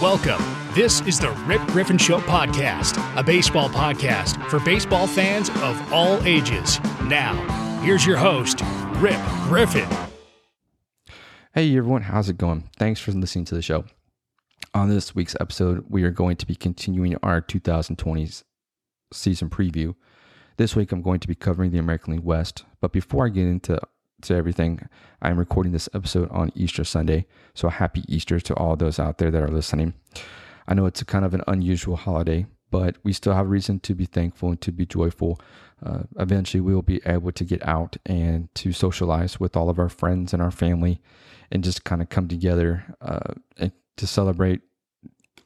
Welcome. This is the Rip Griffin Show podcast, a baseball podcast for baseball fans of all ages. Now, here's your host, Rip Griffin. Hey everyone, how's it going? Thanks for listening to the show. On this week's episode, we are going to be continuing our 2020 season preview. This week, I'm going to be covering the American League West. But before I get into to everything. I'm recording this episode on Easter Sunday, so happy Easter to all those out there that are listening. I know it's a kind of an unusual holiday, but we still have reason to be thankful and to be joyful. Uh, eventually, we will be able to get out and to socialize with all of our friends and our family and just kind of come together uh, and to celebrate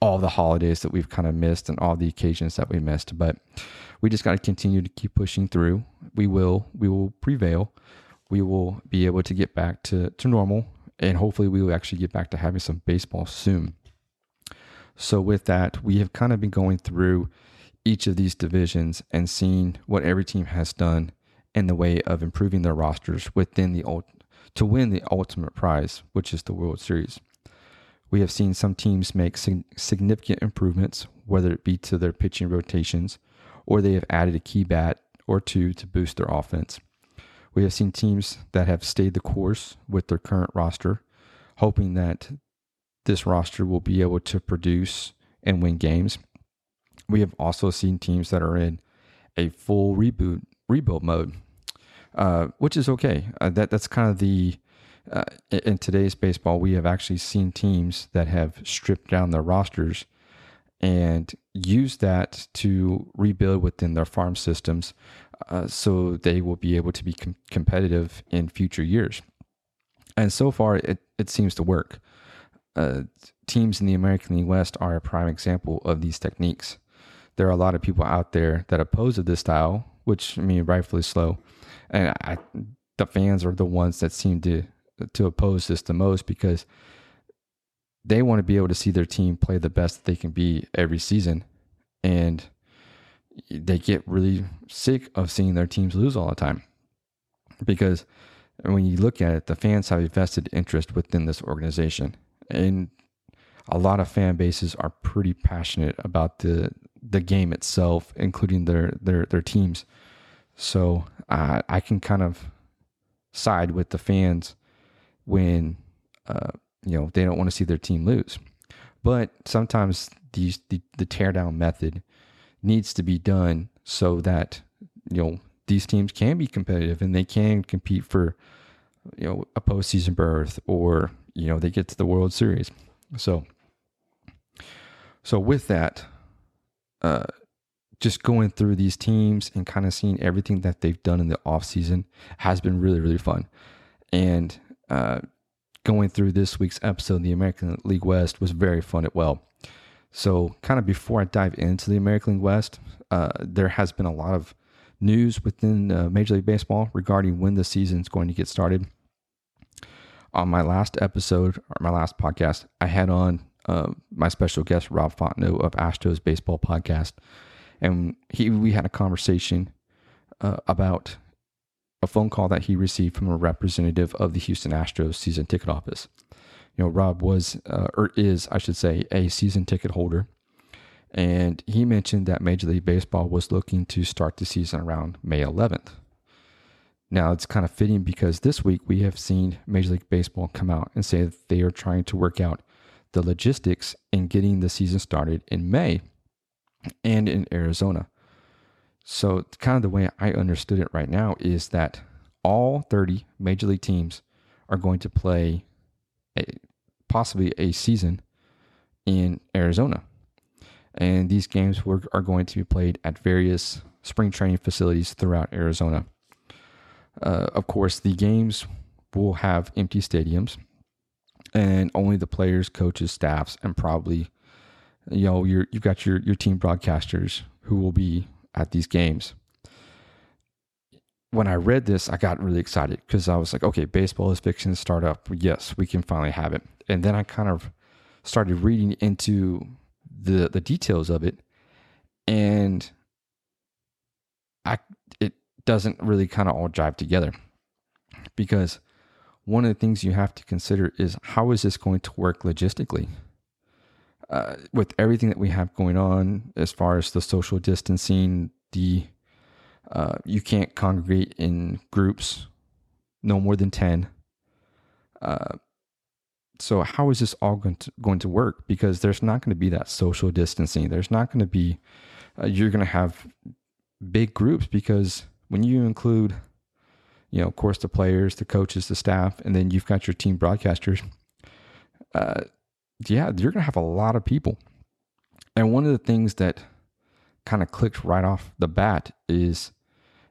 all the holidays that we've kind of missed and all the occasions that we missed. But we just got to continue to keep pushing through. We will, we will prevail we will be able to get back to, to normal and hopefully we will actually get back to having some baseball soon. So, with that, we have kind of been going through each of these divisions and seeing what every team has done in the way of improving their rosters within the to win the ultimate prize, which is the World Series. We have seen some teams make significant improvements, whether it be to their pitching rotations or they have added a key bat or two to boost their offense. We have seen teams that have stayed the course with their current roster, hoping that this roster will be able to produce and win games. We have also seen teams that are in a full reboot rebuild mode, uh, which is okay. Uh, that that's kind of the uh, in today's baseball. We have actually seen teams that have stripped down their rosters and used that to rebuild within their farm systems uh, so they will be able to be com- competitive in future years. And so far, it, it seems to work. Uh, teams in the American League West are a prime example of these techniques. There are a lot of people out there that oppose this style, which I mean, rightfully so. And I, the fans are the ones that seem to to oppose this the most because they want to be able to see their team play the best they can be every season. And they get really sick of seeing their teams lose all the time because when you look at it, the fans have a vested interest within this organization, and a lot of fan bases are pretty passionate about the the game itself, including their their their teams. So uh, I can kind of side with the fans when uh, you know they don't want to see their team lose, but sometimes these the, the tear down method needs to be done so that you know these teams can be competitive and they can compete for you know a postseason berth or you know they get to the World Series. So so with that, uh, just going through these teams and kind of seeing everything that they've done in the off season has been really really fun, and uh, going through this week's episode, of the American League West was very fun as well. So, kind of before I dive into the American League West, uh, there has been a lot of news within uh, Major League Baseball regarding when the season is going to get started. On my last episode, or my last podcast, I had on uh, my special guest, Rob Fontenot of Astros Baseball Podcast. And he we had a conversation uh, about a phone call that he received from a representative of the Houston Astros season ticket office you know, Rob was uh, or is, I should say, a season ticket holder, and he mentioned that Major League Baseball was looking to start the season around May 11th. Now it's kind of fitting because this week we have seen Major League Baseball come out and say that they are trying to work out the logistics in getting the season started in May and in Arizona. So, kind of the way I understood it right now is that all 30 major league teams are going to play a, possibly a season in Arizona. And these games were, are going to be played at various spring training facilities throughout Arizona. Uh, of course, the games will have empty stadiums, and only the players, coaches, staffs, and probably you know you've got your your team broadcasters who will be at these games when I read this, I got really excited because I was like, okay, baseball is fixing to start up. Yes, we can finally have it. And then I kind of started reading into the the details of it, and I it doesn't really kind of all jive together because one of the things you have to consider is how is this going to work logistically? Uh, with everything that we have going on as far as the social distancing, the uh, you can't congregate in groups, no more than ten. Uh, so how is this all going to going to work? Because there's not going to be that social distancing. There's not going to be. Uh, you're going to have big groups because when you include you know, of course, the players, the coaches, the staff, and then you've got your team broadcasters. Uh, yeah, you're going to have a lot of people. And one of the things that kind of clicked right off the bat is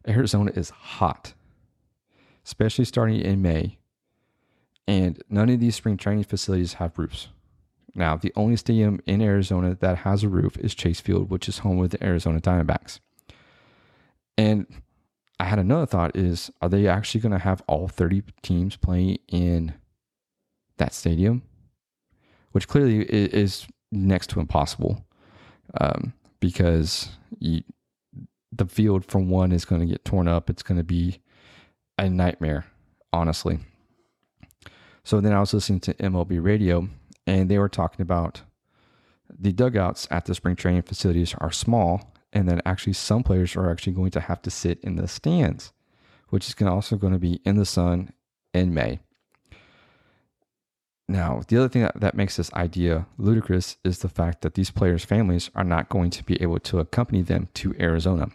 Arizona is hot, especially starting in May. And none of these spring training facilities have roofs. Now, the only stadium in Arizona that has a roof is Chase Field, which is home with the Arizona Diamondbacks. And I had another thought is are they actually going to have all 30 teams playing in that stadium? Which clearly is next to impossible um, because you, the field, from one, is going to get torn up. It's going to be a nightmare, honestly. So then I was listening to MLB radio and they were talking about the dugouts at the spring training facilities are small and then actually some players are actually going to have to sit in the stands, which is also going to be in the sun in May. Now, the other thing that, that makes this idea ludicrous is the fact that these players' families are not going to be able to accompany them to Arizona.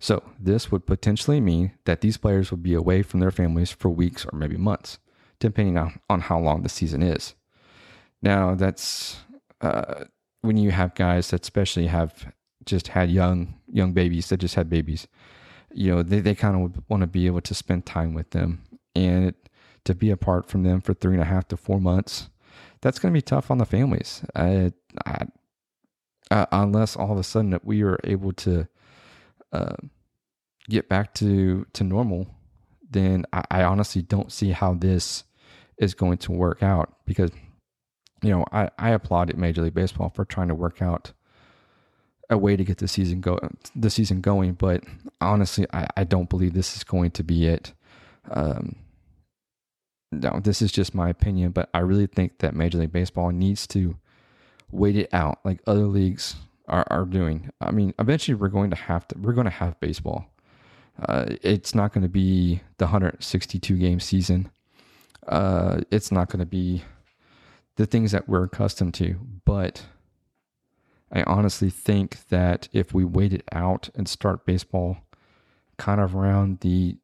So, this would potentially mean that these players would be away from their families for weeks or maybe months, depending on, on how long the season is. Now, that's uh, when you have guys that especially have just had young young babies that just had babies you know they, they kind of want to be able to spend time with them and it, to be apart from them for three and a half to four months that's going to be tough on the families I, I, unless all of a sudden that we are able to uh, get back to to normal then I, I honestly don't see how this is going to work out because you know I, I applaud Major League Baseball for trying to work out a way to get the season go the season going. But honestly, I, I don't believe this is going to be it. Um, no, this is just my opinion, but I really think that Major League Baseball needs to wait it out like other leagues are, are doing. I mean, eventually we're going to have to we're going to have baseball. Uh, it's not going to be the 162 game season. Uh, it's not going to be the things that we're accustomed to, but I honestly think that if we wait it out and start baseball kind of around the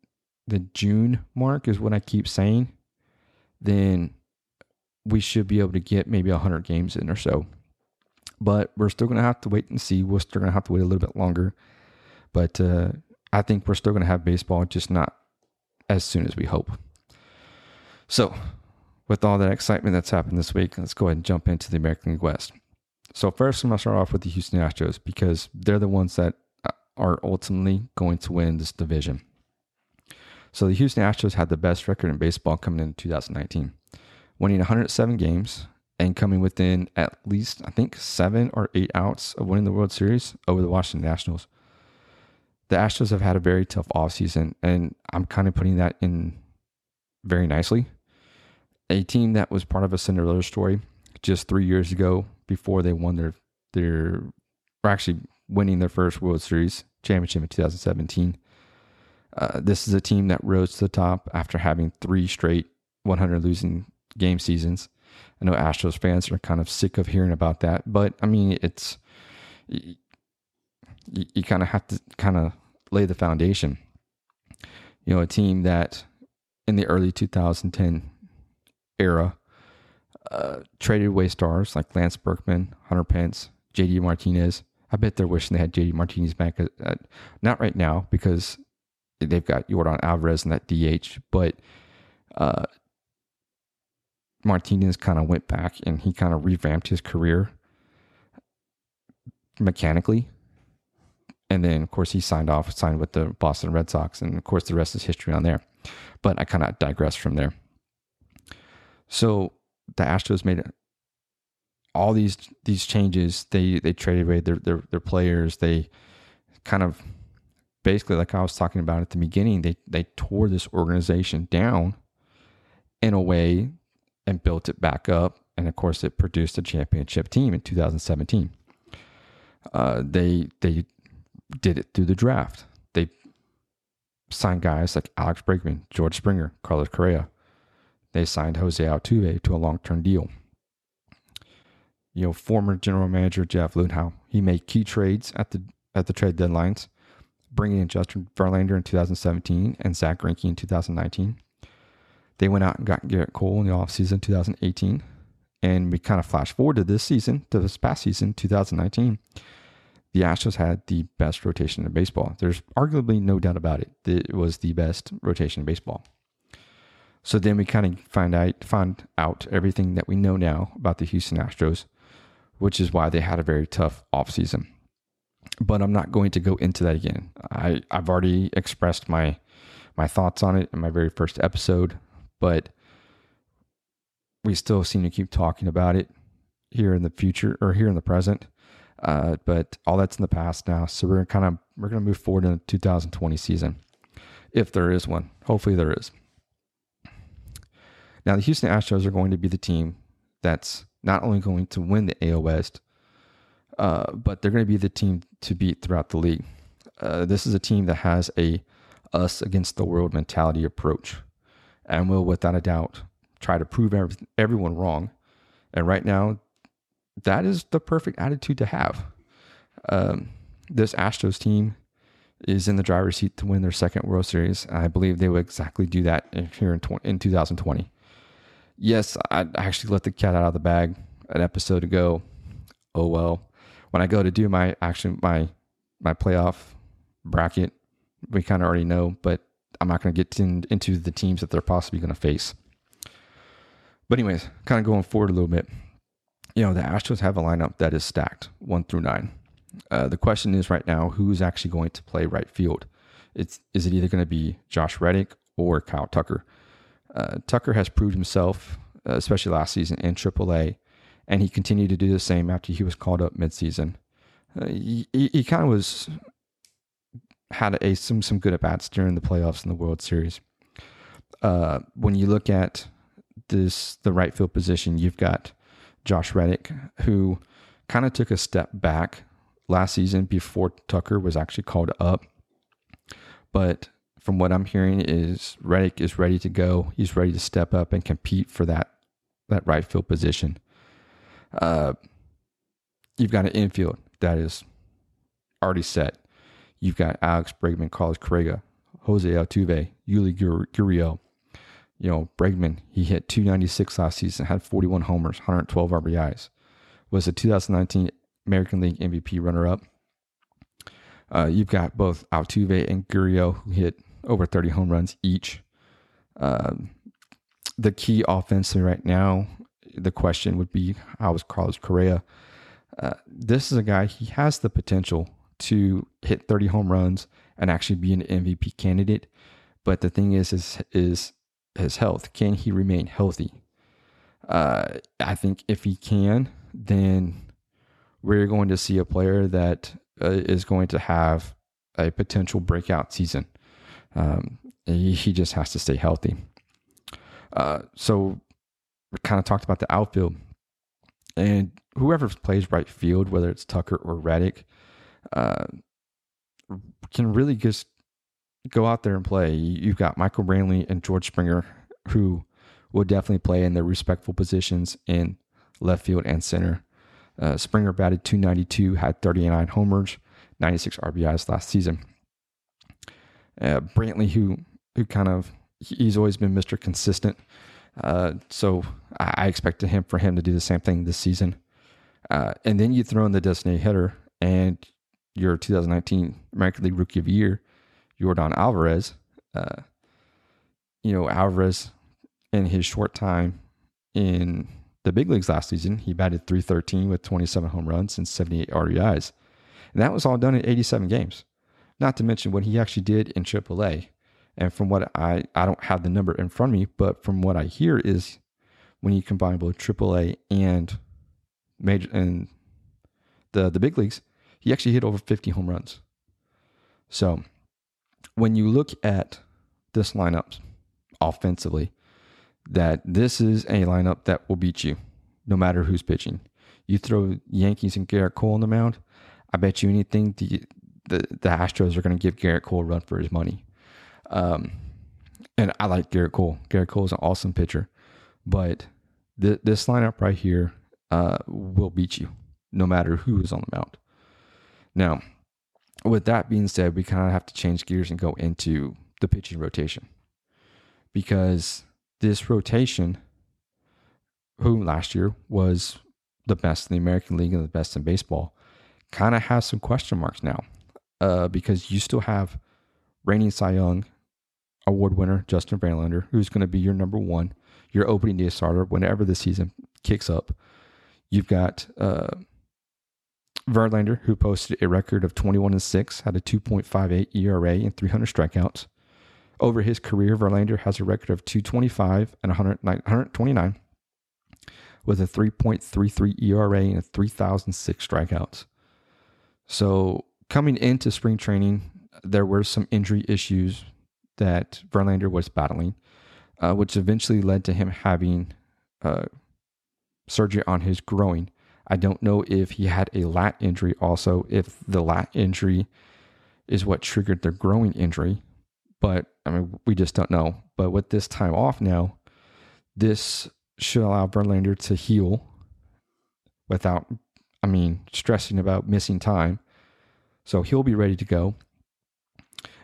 the June mark is what I keep saying, then we should be able to get maybe 100 games in or so. But we're still going to have to wait and see. We're still going to have to wait a little bit longer. But uh, I think we're still going to have baseball, just not as soon as we hope. So, with all that excitement that's happened this week, let's go ahead and jump into the American League West. So first, I'm gonna start off with the Houston Astros because they're the ones that uh, are ultimately going to win this division. So the Houston Astros had the best record in baseball coming in 2019, winning 107 games and coming within at least I think seven or eight outs of winning the World Series over the Washington Nationals. The Astros have had a very tough offseason, and I'm kind of putting that in very nicely. A team that was part of a Cinderella story just three years ago before they won their their or actually winning their first World Series championship in 2017. Uh, this is a team that rose to the top after having three straight 100 losing game seasons. I know Astros fans are kind of sick of hearing about that, but I mean, it's you, you kind of have to kind of lay the foundation. You know, a team that in the early 2010 era uh, traded away stars like Lance Berkman, Hunter Pence, JD Martinez. I bet they're wishing they had JD Martinez back. At, at, not right now because they've got Jordan Alvarez and that DH, but uh, Martinez kind of went back and he kind of revamped his career mechanically. And then, of course, he signed off, signed with the Boston Red Sox. And of course, the rest is history on there. But I kind of digress from there. So the Astros made all these these changes. They they traded away their their, their players. They kind of basically, like I was talking about at the beginning, they they tore this organization down in a way and built it back up, and of course, it produced a championship team in 2017. Uh, they they did it through the draft. They signed guys like Alex Bregman, George Springer, Carlos Correa. They signed Jose Altuve to a long term deal. You know, former general manager Jeff Luhnow, he made key trades at the at the trade deadlines, bringing in Justin Verlander in 2017 and Zack Greinke in 2019. They went out and got Gerrit Cole in the offseason 2018. And we kind of flash forward to this season, to this past season, 2019 the Astros had the best rotation in baseball. There's arguably no doubt about it. It was the best rotation in baseball. So then we kind of find out find out everything that we know now about the Houston Astros, which is why they had a very tough offseason. But I'm not going to go into that again. I, I've already expressed my my thoughts on it in my very first episode, but we still seem to keep talking about it here in the future or here in the present. Uh, but all that's in the past now. So we're kind of we're going to move forward in the 2020 season, if there is one. Hopefully there is. Now the Houston Astros are going to be the team that's not only going to win the AL West, uh, but they're going to be the team to beat throughout the league. Uh, this is a team that has a us against the world mentality approach, and will without a doubt try to prove every, everyone wrong. And right now, that is the perfect attitude to have. Um, this Astros team is in the driver's seat to win their second World Series. I believe they will exactly do that here in, in 2020. Yes, I actually let the cat out of the bag an episode ago. Oh well. When I go to do my action my my playoff bracket, we kind of already know, but I'm not going to get in, into the teams that they're possibly going to face. But anyways, kind of going forward a little bit you know, the Astros have a lineup that is stacked one through nine. Uh, the question is right now, who's actually going to play right field? It's is it either going to be Josh Reddick or Kyle Tucker? Uh, Tucker has proved himself, uh, especially last season in AAA, and he continued to do the same after he was called up midseason. Uh, he, he, kind of was had a some some good at bats during the playoffs in the World Series. Uh, when you look at this the right field position, you've got Josh Reddick, who kind of took a step back last season before Tucker was actually called up. But from what I'm hearing is Reddick is ready to go. He's ready to step up and compete for that that right field position. Uh, you've got an infield that is already set. You've got Alex Bregman, Carlos Correa, Jose Altuve, Yuli Gurriel, you know, Bregman, he hit 296 last season, had 41 homers, 112 RBIs, was a 2019 American League MVP runner up. Uh, you've got both Altuve and Gurriel who hit over 30 home runs each. Uh, the key offensively right now, the question would be how is Carlos Correa? Uh, this is a guy, he has the potential to hit 30 home runs and actually be an MVP candidate. But the thing is, is, is his health. Can he remain healthy? Uh, I think if he can, then we're going to see a player that uh, is going to have a potential breakout season. Um, he, he, just has to stay healthy. Uh, so kind of talked about the outfield, and whoever plays right field, whether it's Tucker or Reddick, uh, can really just go out there and play. You've got Michael Brantley and George Springer who will definitely play in their respectful positions in left field and center. Uh, Springer batted 292, had 39 homers, 96 RBIs last season. Uh, Brantley, who who kind of he's always been Mr. Consistent, uh, so I expected him for him to do the same thing this season. Uh, and then you throw in the designated hitter and your 2019 American League Rookie of the Year, Jordan Alvarez. Uh, you know, Alvarez in his short time in the big leagues last season, he batted 313 with 27 home runs and 78 RBIs. And that was all done in 87 games. Not to mention what he actually did in AAA. And from what I, I don't have the number in front of me, but from what I hear is when you combine both AAA and major and the the big leagues, he actually hit over 50 home runs. So when you look at this lineup offensively, that this is a lineup that will beat you no matter who's pitching. You throw Yankees and Gerrit Cole on the mound, I bet you anything the the, the Astros are going to give Gerrit Cole a run for his money. Um, and I like Gerrit Cole. Gerrit Cole is an awesome pitcher, but th- this lineup right here uh, will beat you no matter who is on the mound. Now, with that being said, we kind of have to change gears and go into the pitching rotation because this rotation, who last year was the best in the American League and the best in baseball, kind of has some question marks now uh, because you still have reigning Cy Young award winner Justin Verlander, who's going to be your number one, your opening day starter whenever the season kicks up. You've got uh, Verlander, who posted a record of 21 and 6, had a 2.58 ERA and 300 strikeouts. Over his career, Verlander has a record of 225 and 129 with a 3.33 ERA and 3,006 strikeouts. So, coming into spring training, there were some injury issues that Verlander was battling, uh, which eventually led to him having uh, surgery on his groin. I don't know if he had a lat injury also, if the lat injury is what triggered the growing injury, but I mean, we just don't know. But with this time off now, this should allow Verlander to heal without, I mean, stressing about missing time. So he'll be ready to go.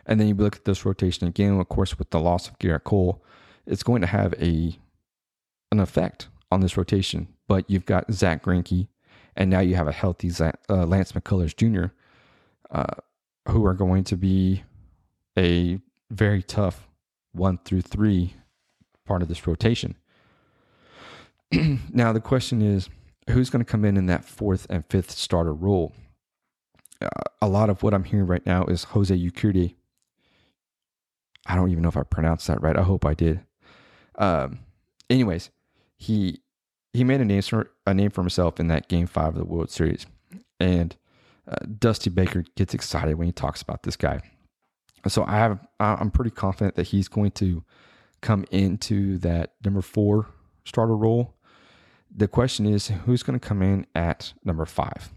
And then you look at this rotation again, of course, with the loss of Gerrit Cole, it's going to have a an effect on this rotation. But you've got Zack Greinke, and now you have a healthy Zach, uh, Lance McCullers Jr., uh, who are going to be a very tough one through three part of this rotation. now the question is, who's going to come in in that fourth and fifth starter role? Uh, a lot of what I'm hearing right now is Jose Urquidy I don't even know if I pronounced that right. I hope I did. Um, anyways, he he made a name for a name for himself in that Game Five of the World Series, and uh, Dusty Baker gets excited when he talks about this guy. So I have I'm pretty confident that he's going to come into that number four starter role. The question is who's going to come in at number five.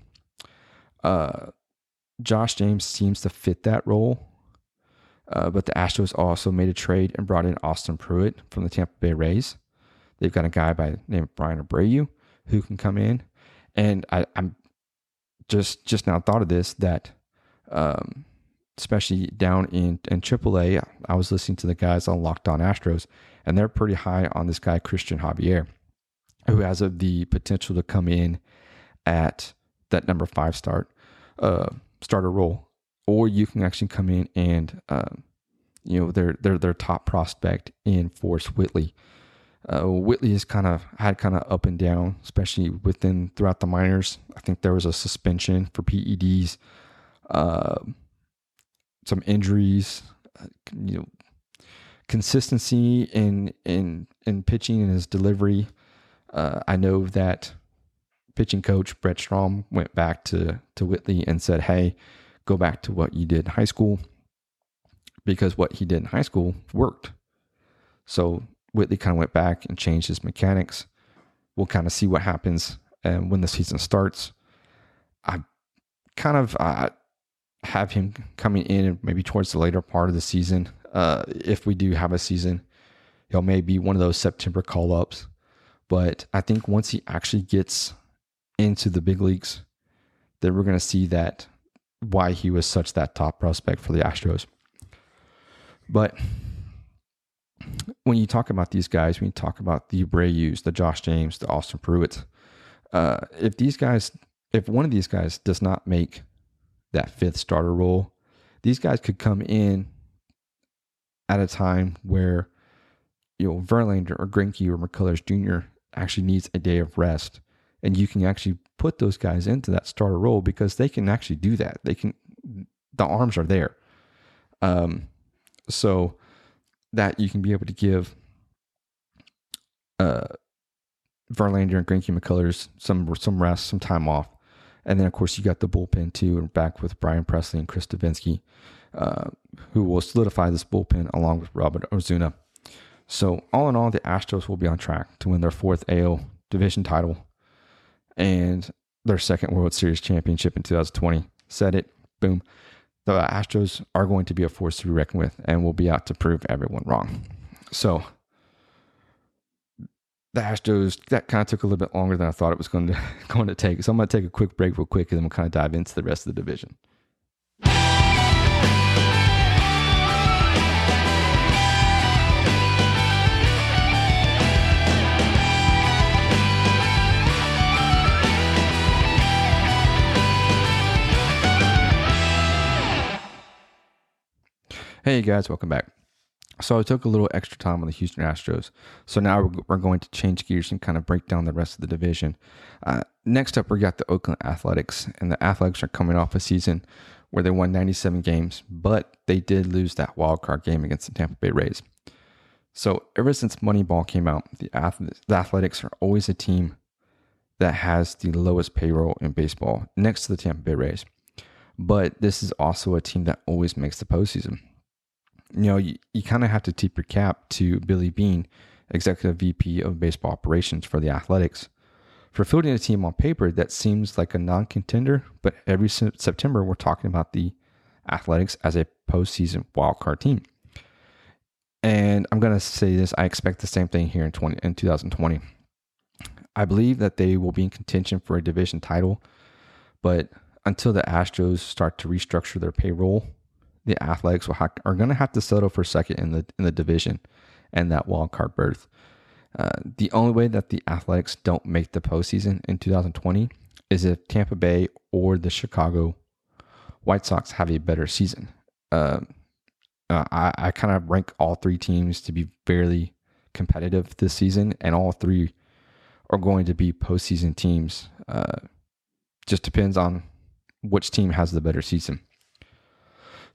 Uh, Josh James seems to fit that role. Uh, but the Astros also made a trade and brought in Austin Pruitt from the Tampa Bay Rays. They've got a guy by the name of Bryan Abreu who can come in. And I, am just just now thought of this that um, especially down in, in AAA, I was listening to the guys on Locked On Astros, and they're pretty high on this guy, Christian Javier, who has a, the potential to come in at that number five start uh, starter role or you can actually come in and uh, you know their their their top prospect in Forrest Whitley. Uh, Whitley has kind of had kind of up and down, especially within throughout the minors. I think there was a suspension for PEDs, uh, some injuries, uh, you know, consistency in in in pitching and his delivery. Uh, I know that pitching coach Brent Strom went back to to Whitley and said, "Hey, go back to what you did in high school because what he did in high school worked. So Whitley kind of went back and changed his mechanics. We'll kind of see what happens and when the season starts. I kind of uh, have him coming in maybe towards the later part of the season. Uh, if we do have a season, he'll maybe one of those September call ups. But I think once he actually gets into the big leagues, then we're going to see that why he was such that top prospect for the Astros. But when you talk about these guys, when you talk about the Abreu's, the Josh James, the Austin Pruitt, uh, if these guys, if one of these guys does not make that fifth starter role, these guys could come in at a time where you know Verlander or Greinke or McCullers Jr. actually needs a day of rest and you can actually put those guys into that starter role because they can actually do that. They can, the arms are there. Um, so that you can be able to give uh, Verlander and Greinke McCullers some some rest, some time off, And then, of course, you got the bullpen too, and back with Brian Pressly and Chris Devenski, uh, who will solidify this bullpen along with Robert Osuna. So, all in all, the Astros will be on track to win their fourth AL division title and their second World Series championship in 2020. Said it, boom. The Astros are going to be a force to be reckoned with and will be out to prove everyone wrong. So, the Astros that kind of took a little bit longer than I thought it was going to going to take. So I'm going to take a quick break real quick, and then we'll kind of dive into the rest of the division. Hey guys, welcome back. So I took a little extra time on the Houston Astros. So now we're, going to change gears and kind of break down the rest of the division. Uh, next up, we got the Oakland Athletics, and the Athletics are coming off a season where they won 97 games, but they did lose that wild card game against the Tampa Bay Rays. So ever since Moneyball came out, the Athletics are always a team that has the lowest payroll in baseball, next to the Tampa Bay Rays. But this is also a team that always makes the postseason you know, you, you kind of have to tip your cap to Billy Beane, executive VP of baseball operations for the Athletics, for fielding a team on paper that seems like a non contender, but every September we're talking about the Athletics as a postseason wildcard team. And I'm going to say this I expect the same thing here in, 20, in 2020. I believe that they will be in contention for a division title, but until the Astros start to restructure their payroll the Athletics ha- are going to have to settle for second in the in the division and that wild card berth. Uh, the only way that the Athletics don't make the postseason in 2020 is if Tampa Bay or the Chicago White Sox have a better season. Uh, uh, I, I kind of rank all three teams to be fairly competitive this season, and all three are going to be postseason teams. Uh, just depends on which team has the better season.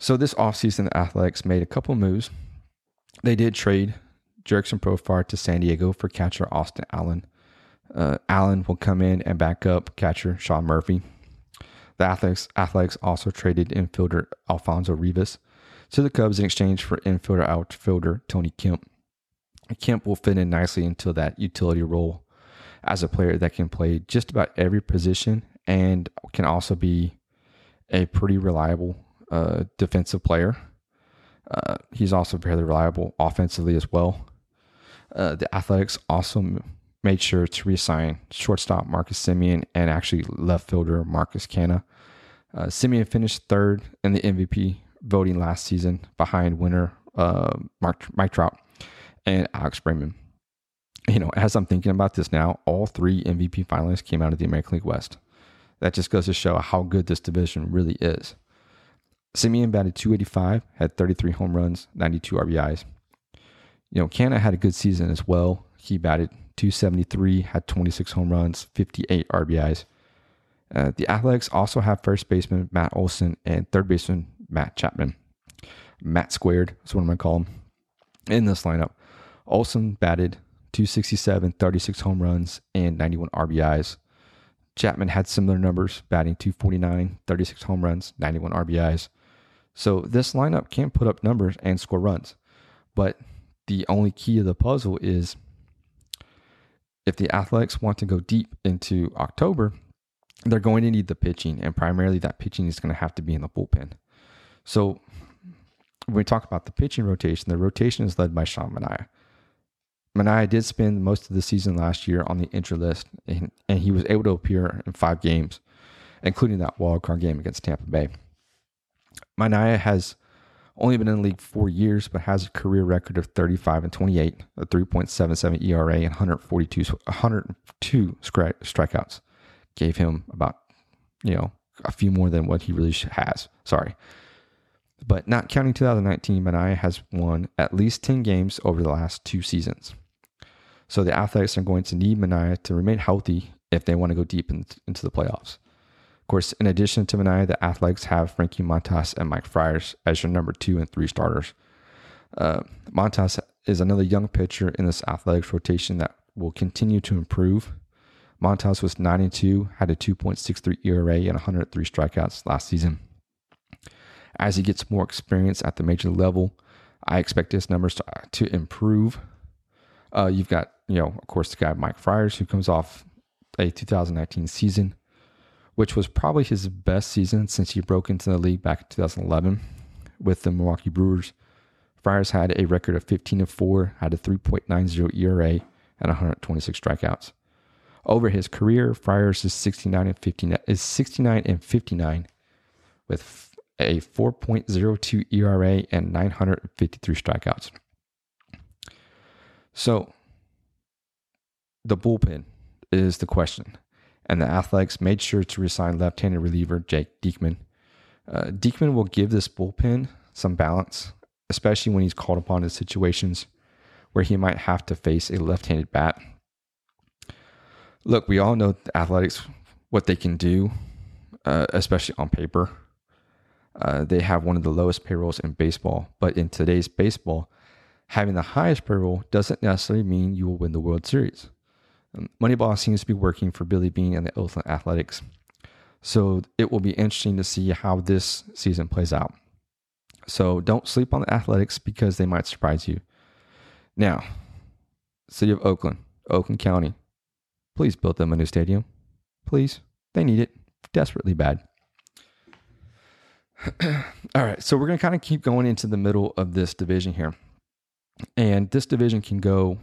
So this offseason, the Athletics made a couple moves. They did trade Jurickson Profar to San Diego for catcher Austin Allen. Uh, Allen will come in and back up catcher Sean Murphy. The Athletics, Athletics also traded infielder Alfonso Rivas to the Cubs in exchange for infielder outfielder Tony Kemp. Kemp will fit in nicely into that utility role as a player that can play just about every position and can also be a pretty reliable uh, defensive player. Uh, he's also fairly reliable offensively as well. Uh, the Athletics also made sure to reassign shortstop Marcus Semien and actually left fielder Marcus Canha. Uh, Semien finished third in the MVP voting last season behind winner uh, Mark, Mike Trout and Alex Bregman. You know, as I'm thinking about this now, all three MVP finalists came out of the American League West. That just goes to show how good this division really is. Semien batted 285, had 33 home runs, 92 RBIs. You know, Canha had a good season as well. He batted 273, had 26 home runs, 58 RBIs. Uh, the Athletics also have first baseman Matt Olson and third baseman Matt Chapman. Matt squared, is what I'm going to call him, in this lineup. Olson batted 267, 36 home runs, and 91 RBIs. Chapman had similar numbers, batting 249, 36 home runs, 91 RBIs. So this lineup can put up numbers and score runs. But the only key of the puzzle is if the Athletics want to go deep into October, they're going to need the pitching, and primarily that pitching is going to have to be in the bullpen. So when we talk about the pitching rotation, the rotation is led by Sean Manaea. Manaea did spend most of the season last year on the injury list, and, and he was able to appear in five games, including that wild card game against Tampa Bay. Manaea has only been in the league four years, but has a career record of 35 and 28, a 3.77 ERA, and 142, 102 strikeouts. Gave him about, you know, a few more than what he really has. Sorry. But not counting 2019, Manaea has won at least 10 games over the last two seasons. So the Athletics are going to need Manaea to remain healthy if they want to go deep in, into the playoffs course, in addition to Manaea, the Athletics have Frankie Montas and Mike Fiers as your number two and three starters. Uh, Montas is another young pitcher in this Athletics rotation that will continue to improve. Montas was 92, had a 2.63 ERA and 103 strikeouts last season. As he gets more experience at the major level, I expect his numbers to, to improve. Uh, you've got, you know, of course, the guy Mike Fiers, who comes off a 2019 season, which was probably his best season since he broke into the league back in 2011 with the Milwaukee Brewers. Fiers had a record of 15 and 4, had a 3.90 ERA, and 126 strikeouts. Over his career, Fiers is 69 and 59 is 69 and 59 with a 4.02 ERA and 953 strikeouts. So the bullpen is the question. And the Athletics made sure to resign left handed reliever Jake Diekman. Uh, Diekman will give this bullpen some balance, especially when he's called upon in situations where he might have to face a left handed bat. Look, we all know Athletics, what they can do, uh, especially on paper. Uh, they have one of the lowest payrolls in baseball, but in today's baseball, having the highest payroll doesn't necessarily mean you will win the World Series. Um, Moneyball seems to be working for Billy Beane and the Oakland Athletics. So it will be interesting to see how this season plays out. So don't sleep on the Athletics because they might surprise you. Now, City of Oakland, Oakland County, please build them a new stadium. Please. They need it desperately bad. All right, so we're going to kind of keep going into the middle of this division here. And this division can go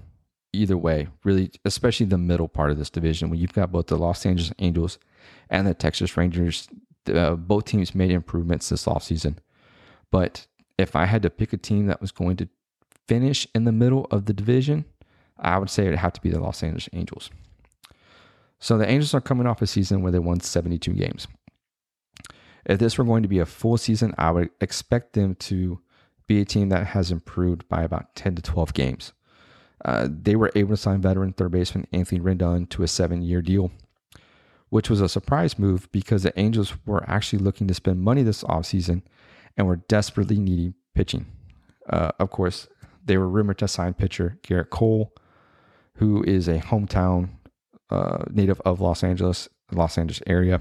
either way, really, especially the middle part of this division when you've got both the Los Angeles Angels and the Texas Rangers. Uh, both teams made improvements this offseason. But if I had to pick a team that was going to finish in the middle of the division, I would say it'd have to be the Los Angeles Angels. So the Angels are coming off a season where they won 72 games. If this were going to be a full season, I would expect them to be a team that has improved by about 10 to 12 games. Uh, they were able to sign veteran third baseman Anthony Rendon to a seven year deal, which was a surprise move because the Angels were actually looking to spend money this offseason and were desperately needing pitching. Uh, of course, they were rumored to sign pitcher Gerrit Cole, who is a hometown uh, native of Los Angeles, Los Angeles area.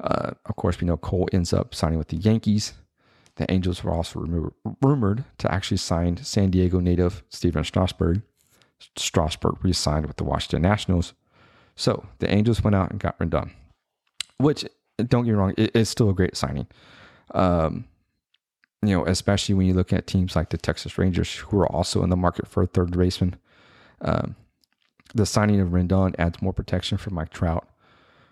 Uh, of course, we know Cole ends up signing with the Yankees. The Angels were also rumor, rumored to actually sign San Diego native Stephen Strasburg. Strasburg re signed with the Washington Nationals. So the Angels went out and got Rendon, which, don't get me wrong, it, it's still a great signing. Um, you know, especially when you look at teams like the Texas Rangers, who are also in the market for a third baseman. Um, the signing of Rendon adds more protection for Mike Trout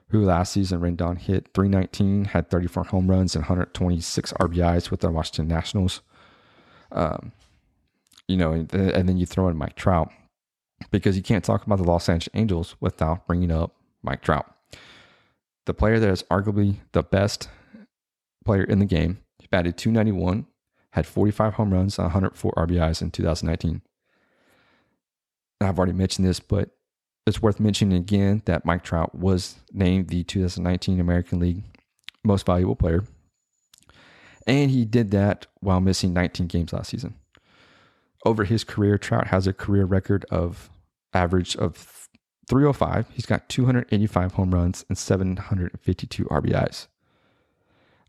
who last season Rendon hit 319, had 34 home runs and 126 RBIs with the Washington Nationals. Um, you know, and, then you throw in Mike Trout because you can't talk about the Los Angeles Angels without bringing up Mike Trout, the player that is arguably the best player in the game. He batted 291, had 45 home runs, 104 RBIs in 2019. I've already mentioned this, but it's worth mentioning again that Mike Trout was named the 2019 American League Most Valuable Player. And he did that while missing 19 games last season. Over his career, Trout has a career record of average of 305. He's got 285 home runs and 752 RBIs.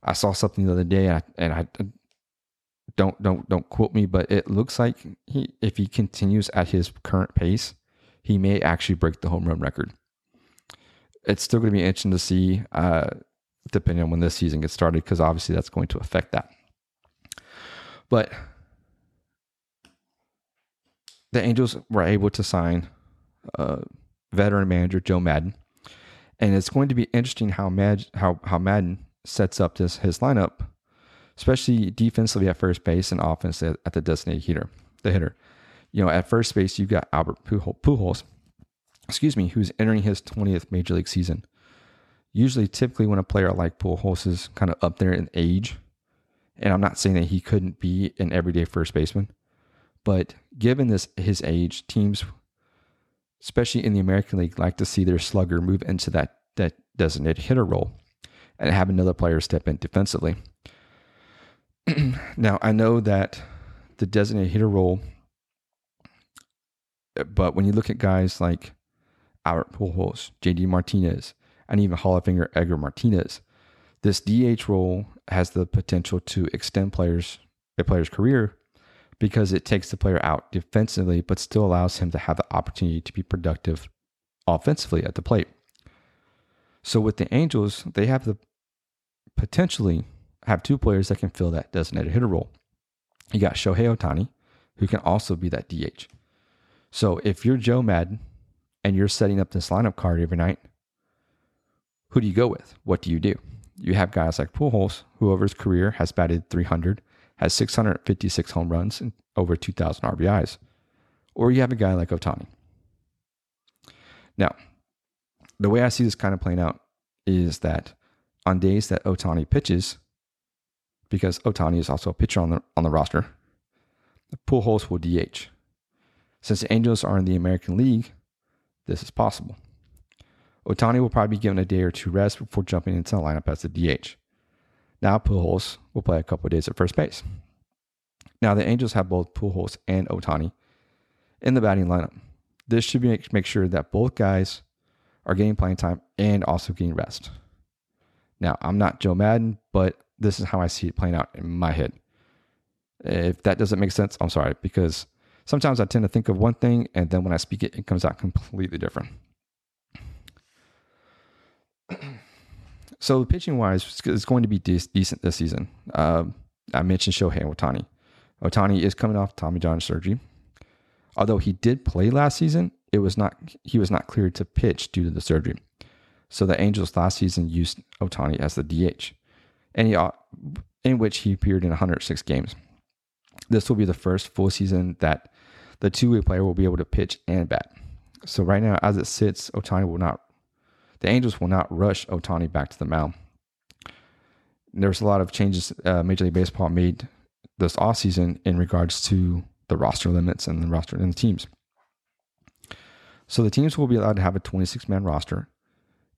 I saw something the other day, and I, and I don't don't don't quote me, but it looks like he if he continues at his current pace, he may actually break the home run record. It's still going to be interesting to see, uh, depending on when this season gets started, because obviously that's going to affect that. But the Angels were able to sign uh, veteran manager Joe Maddon, and it's going to be interesting how Mad how how Maddon sets up this his lineup, especially defensively at first base and offense at the designated hitter, the hitter you know, at first base, you've got Albert Pujols, excuse me, who's entering his 20th major league season. Usually, typically, when a player like Pujols is kind of up there in age, and I'm not saying that he couldn't be an everyday first baseman, but given this his age, teams, especially in the American League, like to see their slugger move into that that designated hitter role and have another player step in defensively. now, I know that the designated hitter role but when you look at guys like Albert Pujols, JD Martinez, and even Hall of Famer Edgar Martinez. This DH role has the potential to extend players a player's career because it takes the player out defensively, but still allows him to have the opportunity to be productive offensively at the plate. So with the Angels, they have the potentially have two players that can fill that designated hitter role. You got Shohei Ohtani, who can also be that DH. So if you're Joe Maddon and you're setting up this lineup card every night, who do you go with? What do you do? You have guys like Pujols, who over his career has batted 300, has 656 home runs and over 2,000 RBIs. Or you have a guy like Ohtani. Now, the way I see this kind of playing out is that on days that Ohtani pitches, because Ohtani is also a pitcher on the on the roster, Pujols will DH. Since the Angels are in the American League, this is possible. Ohtani will probably be given a day or two rest before jumping into the lineup as the DH. Now Pujols will play a couple days at first base. Now the Angels have both Pujols and Ohtani in the batting lineup. This should be make sure that both guys are getting playing time and also getting rest. Now I'm not Joe Maddon, but this is how I see it playing out in my head. If that doesn't make sense, I'm sorry because sometimes I tend to think of one thing and then when I speak it, it comes out completely different. So pitching wise, it's going to be de- decent this season. Uh, I mentioned Shohei Ohtani. Ohtani is coming off Tommy John surgery. Although he did play last season, it was not he was not cleared to pitch due to the surgery. So the Angels last season used Ohtani as the DH, and he, uh, in which he appeared in 106 games. This will be the first full season that the two-way player will be able to pitch and bat. So right now, as it sits, Ohtani will not the Angels will not rush Ohtani back to the mound. There's a lot of changes uh, Major League Baseball made this offseason in regards to the roster limits and the roster and the teams. So the teams will be allowed to have a 26 man roster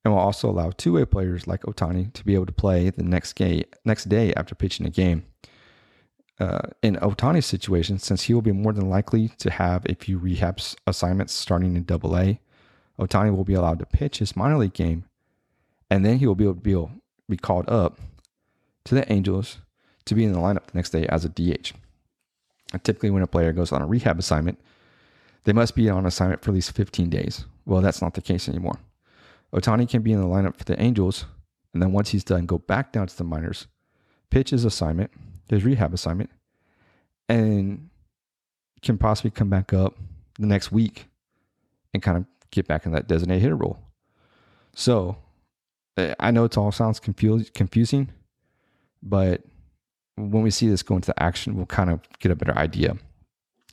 and will also allow two way players like Ohtani to be able to play the next, game, next day after pitching a game. Uh, in Ohtani's situation, since he will be more than likely to have a few rehab assignments starting in Double A, Ohtani will be allowed to pitch his minor league game, and then he will be able to be called up to the Angels to be in the lineup the next day as a DH. And typically, when a player goes on a rehab assignment, they must be on assignment for at least 15 days. Well, that's not the case anymore. Ohtani can be in the lineup for the Angels, and then once he's done, go back down to the minors, pitch his assignment, his rehab assignment, and can possibly come back up the next week and kind of get back in that designated hitter role. So eh, I know it all sounds confusing, but when we see this go into action, we'll kind of get a better idea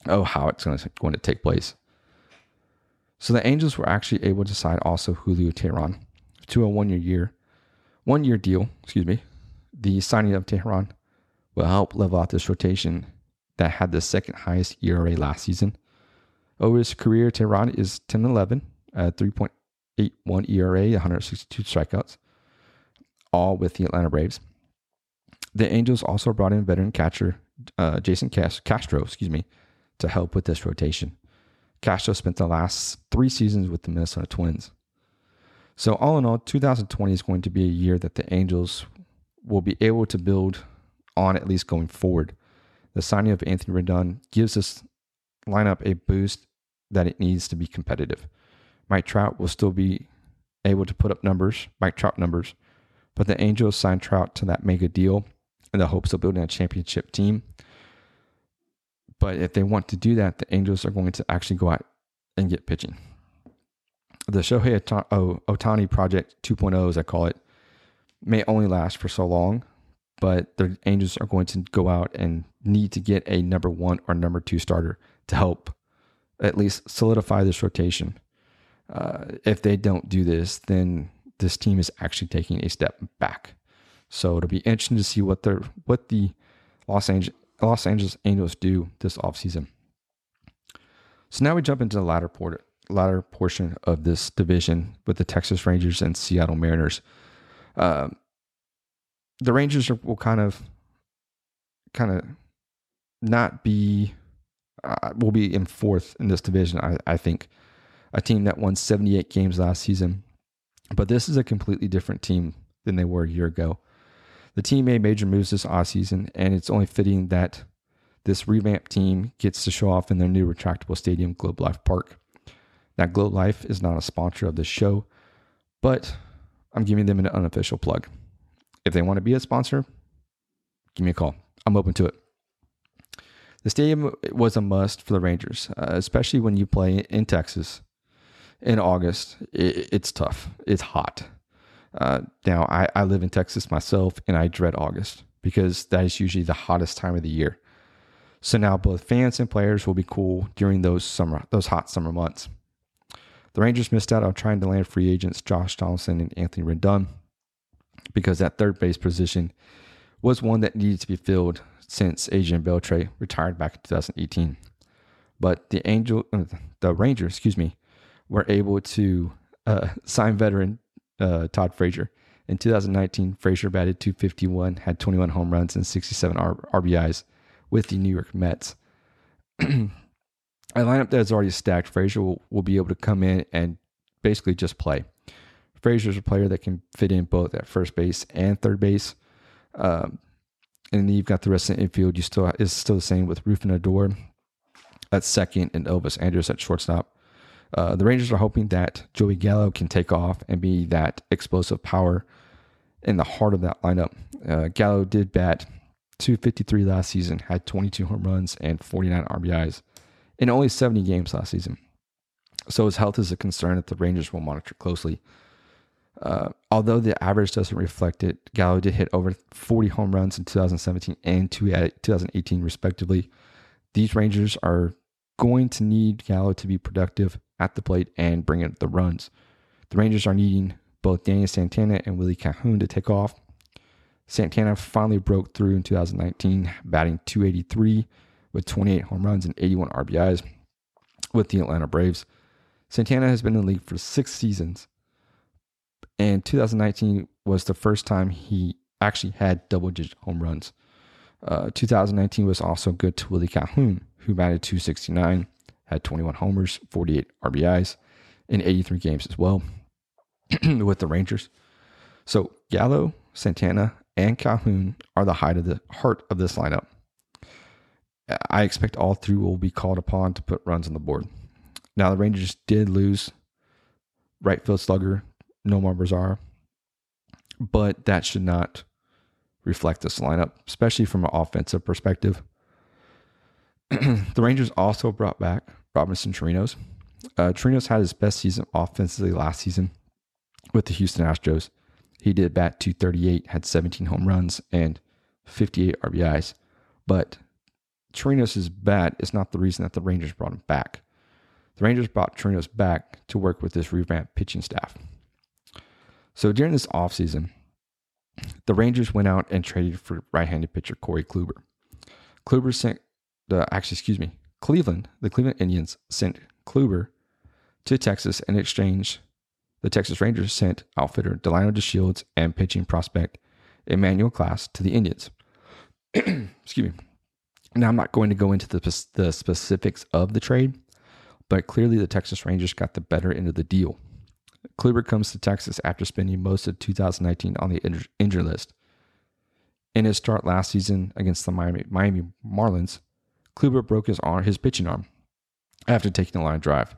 of how it's going to, take place. So the Angels were actually able to sign also Julio Teheran to a one year year, one year deal. Excuse me. The signing of Teheran will help level out this rotation that had the second highest ERA last season over his career, Teheran is 10 11, uh, 3.81 ERA, 162 strikeouts, all with the Atlanta Braves. The Angels also brought in veteran catcher uh, Jason Castro, excuse me, to help with this rotation. Castro spent the last three seasons with the Minnesota Twins. So, all in all, 2020 is going to be a year that the Angels will be able to build on at least going forward. The signing of Anthony Rendon gives us lineup a boost that it needs to be competitive. Mike Trout will still be able to put up numbers, Mike Trout numbers, but the Angels signed Trout to that mega deal in the hopes of building a championship team. But if they want to do that, the Angels are going to actually go out and get pitching. The Shohei Ohtani oh, Project 2.0, as I call it, may only last for so long, but the Angels are going to go out and need to get a number one or number two starter to help at least solidify this rotation. Uh, if they don't do this, then this team is actually taking a step back. So it'll be interesting to see what the what the Los Angeles Los Angeles Angels do this offseason. So now we jump into the latter port, latter portion of this division with the Texas Rangers and Seattle Mariners. Uh, the Rangers are, will kind of kind of not be uh, will be in fourth in this division, I, I think. a team that won 78 games last season. But this is a completely different team than they were a year ago. The team made major moves this offseason, and it's only fitting that this revamped team gets to show off in their new retractable stadium, Globe Life Park. Now, Globe Life is not a sponsor of this show, but I'm giving them an unofficial plug. If they want to be a sponsor, give me a call. I'm open to it. The stadium was a must for the Rangers, uh, especially when you play in Texas in August. It, it's tough. It's hot. Uh, now, I, I live in Texas myself, and I dread August because that is usually the hottest time of the year. So now both fans and players will be cool during those summer, those hot summer months. The Rangers missed out on trying to land free agents Josh Donaldson and Anthony Rendon because that third base position was one that needed to be filled since Adrian Beltre retired back in 2018. But the Angel, uh, the Rangers, excuse me, were able to uh, sign veteran uh, Todd Frazier. In 2019, Frazier batted 251, had 21 home runs and 67 R- RBIs with the New York Mets. a lineup that is already stacked, Frazier will, will be able to come in and basically just play. Frazier's a player that can fit in both at first base and third base. Um, and then you've got the rest of the infield. You still is still the same with Rougned Odor at second and Elvis Andrus at shortstop. Uh, the Rangers are hoping that Joey Gallo can take off and be that explosive power in the heart of that lineup. Uh, Gallo did bat 253 last season, had 22 home runs and 49 RBIs in only 70 games last season. So his health is a concern that the Rangers will monitor closely. Uh, although the average doesn't reflect it, Gallo did hit over 40 home runs in 2017 and 2018, respectively. These Rangers are going to need Gallo to be productive at the plate and bring in the runs. The Rangers are needing both Daniel Santana and Willie Calhoun to take off. Santana finally broke through in 2019, batting 283 with 28 home runs and 81 RBIs with the Atlanta Braves. Santana has been in the league for six seasons, and 2019 was the first time he actually had double digit home runs. Uh, 2019 was also good to Willie Calhoun, who batted 269, had 21 homers, 48 RBIs in 83 games as well with the Rangers. So Gallo, Santana, and Calhoun are the height of the heart of this lineup. I expect all three will be called upon to put runs on the board. Now, the Rangers did lose right field slugger Nomar Mazara, but that should not reflect this lineup, especially from an offensive perspective. the Rangers also brought back Robinson Chirinos. Uh, Chirinos had his best season offensively last season with the Houston Astros. He did bat 238, had 17 home runs and 58 RBIs. But Chirinos' bat is not the reason that the Rangers brought him back. The Rangers brought Chirinos back to work with this revamped pitching staff. So during this offseason, the Rangers went out and traded for right-handed pitcher Corey Kluber. Kluber sent the actually, excuse me, Cleveland, the Cleveland Indians sent Kluber to Texas in exchange. The Texas Rangers sent outfitter Delino DeShields and pitching prospect Emmanuel Clase to the Indians. excuse me. Now, I'm not going to go into the, the specifics of the trade, but clearly the Texas Rangers got the better end of the deal. Kluber comes to Texas after spending most of 2019 on the injury list. In his start last season against the Miami, Miami Marlins, Kluber broke his arm, his pitching arm, after taking a line drive.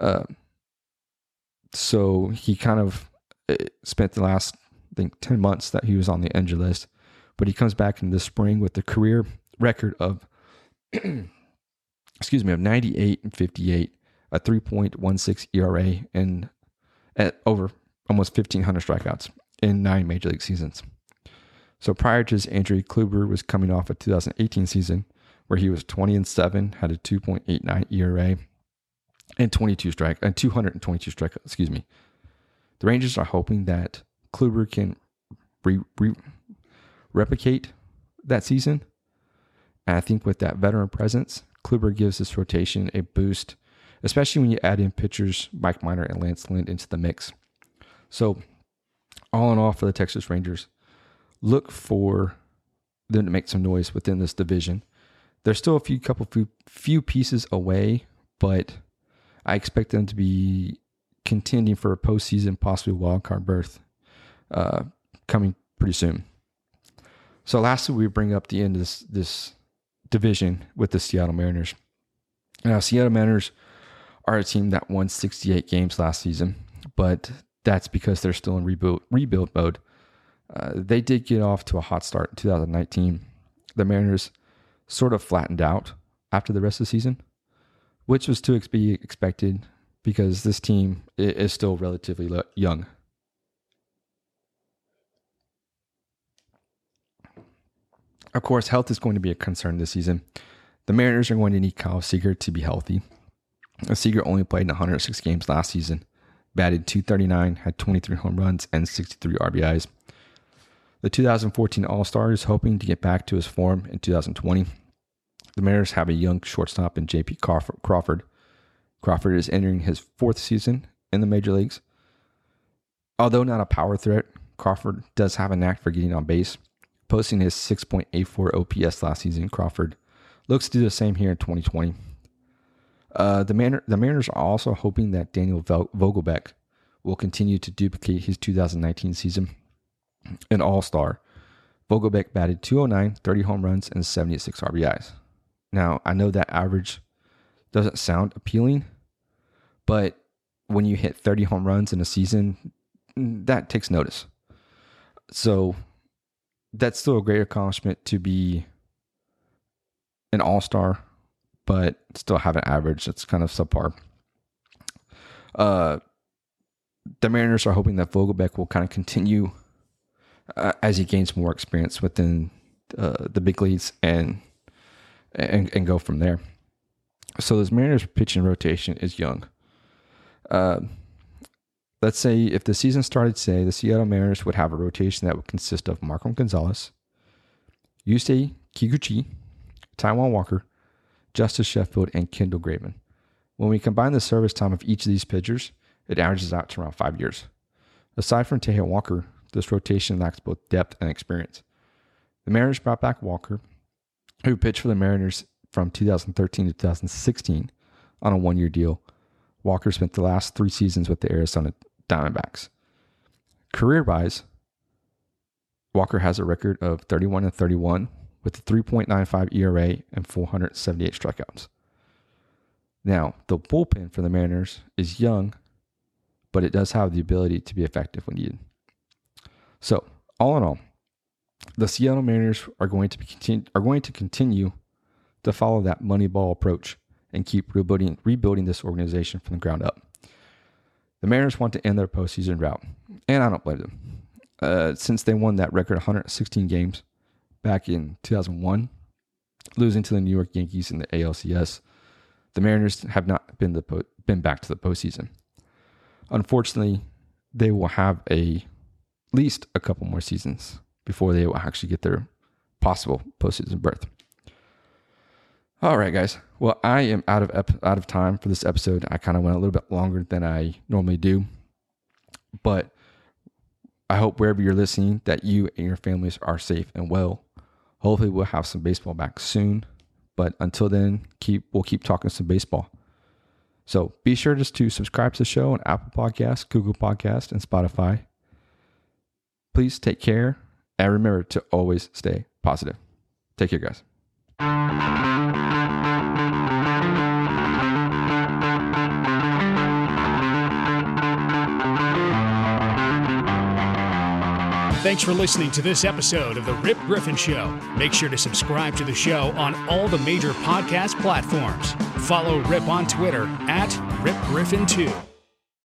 Uh, so he kind of uh, spent the last, I think, 10 months that he was on the injury list. But he comes back in the spring with a career record of, excuse me, of 98 and 58, a 3.16 ERA, and at over almost 1,500 strikeouts in nine major league seasons. So prior to his injury, Kluber was coming off a 2018 season where he was 20 and 7, had a 2.89 ERA, and 22 strike and 222 strikeouts. Excuse me. The Rangers are hoping that Kluber can re, re, replicate that season and I think with that veteran presence, Kluber gives this rotation a boost, especially when you add in pitchers Mike Minor and Lance Lynn into the mix. So, all in all, for the Texas Rangers, look for them to make some noise within this division. There's still a few couple few, few pieces away, but I expect them to be contending for a postseason, possibly wild card berth, uh, coming pretty soon. So lastly, we bring up the end of this this division with the Seattle Mariners. Now, Seattle Mariners are a team that won 68 games last season, but that's because they're still in rebuild rebuild mode. Uh, they did get off to a hot start in 2019. The Mariners sort of flattened out after the rest of the season, which was to be expected because this team is still relatively young. Of course, health is going to be a concern this season. The Mariners are going to need Kyle Seager to be healthy. Seager only played in 106 games last season, batted 239, had 23 home runs and 63 RBIs. The 2014 All Star is hoping to get back to his form in 2020. The Mariners have a young shortstop in JP Crawford. Crawford is entering his fourth season in the major leagues. Although not a power threat, Crawford does have a knack for getting on base. Posting his 6.84 OPS last season, Crawford looks to do the same here in 2020. Uh, the, the Mariners are also hoping that Daniel Vogelbach will continue to duplicate his 2019 season an all star. Vogelbach batted 209, 30 home runs, and 76 RBIs. Now, I know that average doesn't sound appealing, but when you hit 30 home runs in a season, that takes notice. So, that's still a great accomplishment to be an all star, but still have an average that's kind of subpar. Uh, the Mariners are hoping that Vogelbach will kind of continue uh, as he gains more experience within uh, the big leagues and, and and go from there. So this Mariners pitching rotation is young. Uh, let's say if the season started today, the Seattle Mariners would have a rotation that would consist of Marco Gonzalez, Yusei Kikuchi, Taijuan Walker, Justus Sheffield, and Kendall Graveman. When we combine the service time of each of these pitchers, it averages out to around five years. Aside from Taijuan Walker, this rotation lacks both depth and experience. The Mariners brought back Walker, who pitched for the Mariners from 2013 to 2016 on a one year deal. Walker spent the last three seasons with the Arizona Diamondbacks. Career wise, Walker has a record of 31 and 31 with a 3.95 ERA and 478 strikeouts. Now, the bullpen for the Mariners is young, but it does have the ability to be effective when needed. So, all in all, the Seattle Mariners are going to be continue, are going to continue to follow that Moneyball approach and keep rebuilding rebuilding this organization from the ground up. The Mariners want to end their postseason drought, and I don't blame them. Uh, since they won that record 116 games back in 2001, losing to the New York Yankees in the ALCS, the Mariners have not been the been back to the postseason. Unfortunately, they will have a least a couple more seasons before they will actually get their possible postseason berth. All right, guys. Well, I am out of ep- out of time for this episode. I kind of went a little bit longer than I normally do, but I hope wherever you're listening that you and your families are safe and well. Hopefully, we'll have some baseball back soon. But until then, keep we'll keep talking some baseball. So be sure just to subscribe to the show on Apple Podcasts, Google Podcast, and Spotify. Please take care and remember to always stay positive. Take care, guys. Thanks for listening to this episode of The Rip Griffin Show. Make sure to subscribe to the show on all the major podcast platforms. Follow Rip on Twitter at Rip Griffin 2